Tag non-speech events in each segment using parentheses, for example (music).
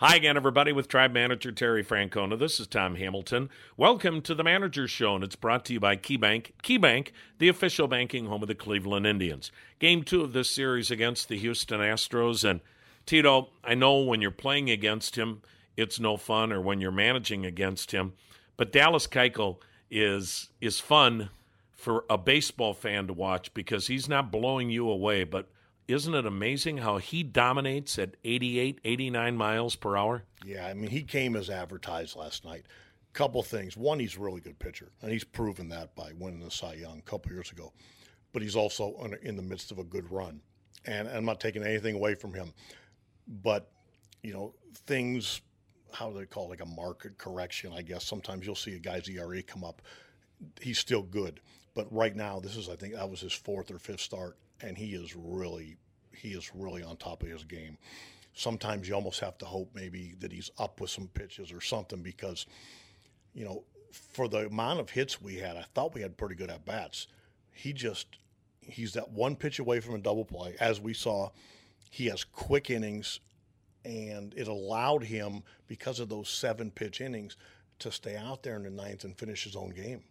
Hi again, everybody, with Tribe Manager Terry Francona. This is Tom Hamilton. Welcome to the Manager Show, and it's brought to you by KeyBank. KeyBank, the official banking home of the Cleveland Indians. Game two of this series against the Houston Astros. And Tito, I know when you're playing against him, it's no fun, or when you're managing against him, but Dallas Keuchel is is fun for a baseball fan to watch because he's not blowing you away, but isn't it amazing how he dominates at 88, 89 miles per hour? Yeah, I mean, he came as advertised last night. Couple things. One, he's a really good pitcher, and he's proven that by winning the Cy Young a couple years ago. But he's also in the midst of a good run, and I'm not taking anything away from him. But you know, things how do they call it, like a market correction? I guess sometimes you'll see a guy's ERA come up. He's still good, but right now, this is I think that was his fourth or fifth start, and he is really he is really on top of his game. Sometimes you almost have to hope maybe that he's up with some pitches or something because, you know, for the amount of hits we had, I thought we had pretty good at bats. He just he's that one pitch away from a double play. As we saw, he has quick innings, and it allowed him because of those seven pitch innings to stay out there in the ninth and finish his own game.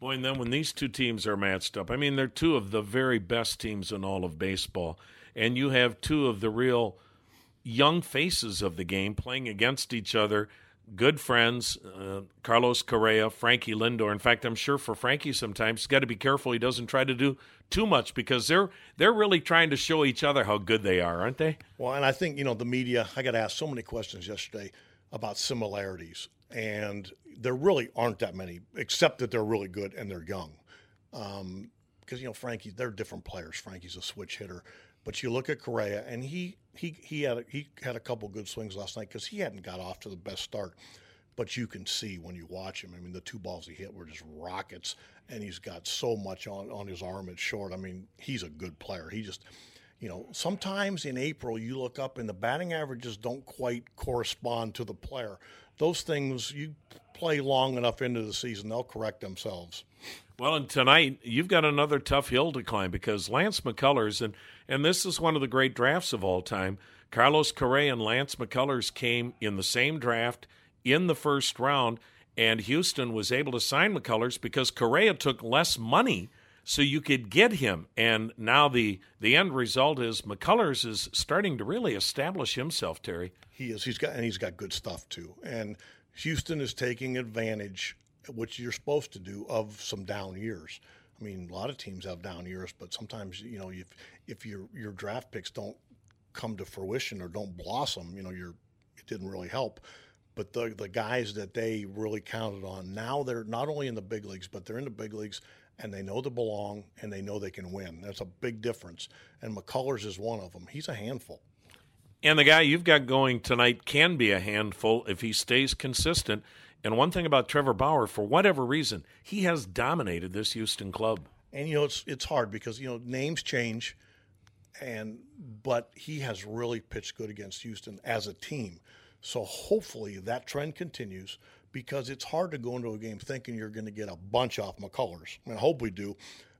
Boy, and then when these two teams are matched up, I mean, they're two of the very best teams in all of baseball. And you have two of the real young faces of the game playing against each other. Good friends, uh, Carlos Correa, Frankie Lindor. In fact, I'm sure for Frankie sometimes he's got to be careful he doesn't try to do too much because they're they're really trying to show each other how good they are, aren't they? Well, and I think you know the media. I got asked so many questions yesterday about similarities, and there really aren't that many, except that they're really good and they're young. Because um, you know Frankie, they're different players. Frankie's a switch hitter, but you look at Correa, and he he he had a, he had a couple good swings last night because he hadn't got off to the best start. But you can see when you watch him. I mean, the two balls he hit were just rockets, and he's got so much on on his arm. It's short. I mean, he's a good player. He just you know, sometimes in April you look up and the batting averages don't quite correspond to the player. Those things you play long enough into the season, they'll correct themselves. Well, and tonight you've got another tough hill to climb because Lance McCullers and and this is one of the great drafts of all time. Carlos Correa and Lance McCullers came in the same draft in the first round, and Houston was able to sign McCullers because Correa took less money so you could get him. And now the the end result is McCullers is starting to really establish himself, Terry. He is. He's got and he's got good stuff too. And Houston is taking advantage, which you're supposed to do, of some down years. I mean, a lot of teams have down years, but sometimes you know if if your your draft picks don't come to fruition or don't blossom, you know, you're it didn't really help. But the the guys that they really counted on now they're not only in the big leagues, but they're in the big leagues and they know they belong and they know they can win. That's a big difference. And McCullers is one of them. He's a handful. And the guy you've got going tonight can be a handful if he stays consistent. And one thing about Trevor Bauer, for whatever reason, he has dominated this Houston club. And you know it's it's hard because you know names change, and but he has really pitched good against Houston as a team. So hopefully that trend continues because it's hard to go into a game thinking you're going to get a bunch off McCullers. I, mean, I hope we do,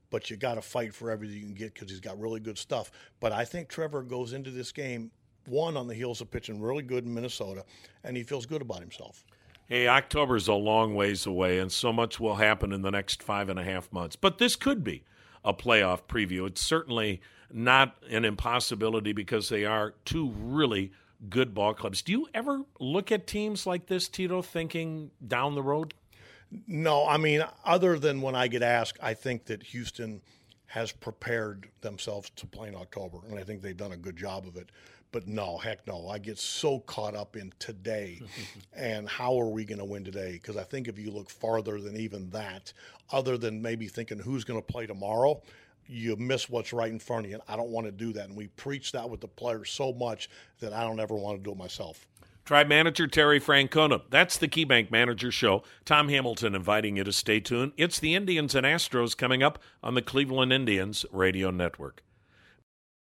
but you got to fight for everything you can get because he's got really good stuff. But I think Trevor goes into this game one on the heels of pitching really good in Minnesota, and he feels good about himself. Hey, October's a long ways away, and so much will happen in the next five and a half months. But this could be a playoff preview. It's certainly not an impossibility because they are two really good ball clubs. Do you ever look at teams like this, Tito, thinking down the road? No, I mean, other than when I get asked, I think that Houston has prepared themselves to play in October, and I think they've done a good job of it. But no, heck no. I get so caught up in today (laughs) and how are we going to win today? Because I think if you look farther than even that, other than maybe thinking who's going to play tomorrow, you miss what's right in front of you. And I don't want to do that. And we preach that with the players so much that I don't ever want to do it myself. Tribe manager Terry Francona. That's the KeyBank Manager Show. Tom Hamilton inviting you to stay tuned. It's the Indians and Astros coming up on the Cleveland Indians Radio Network.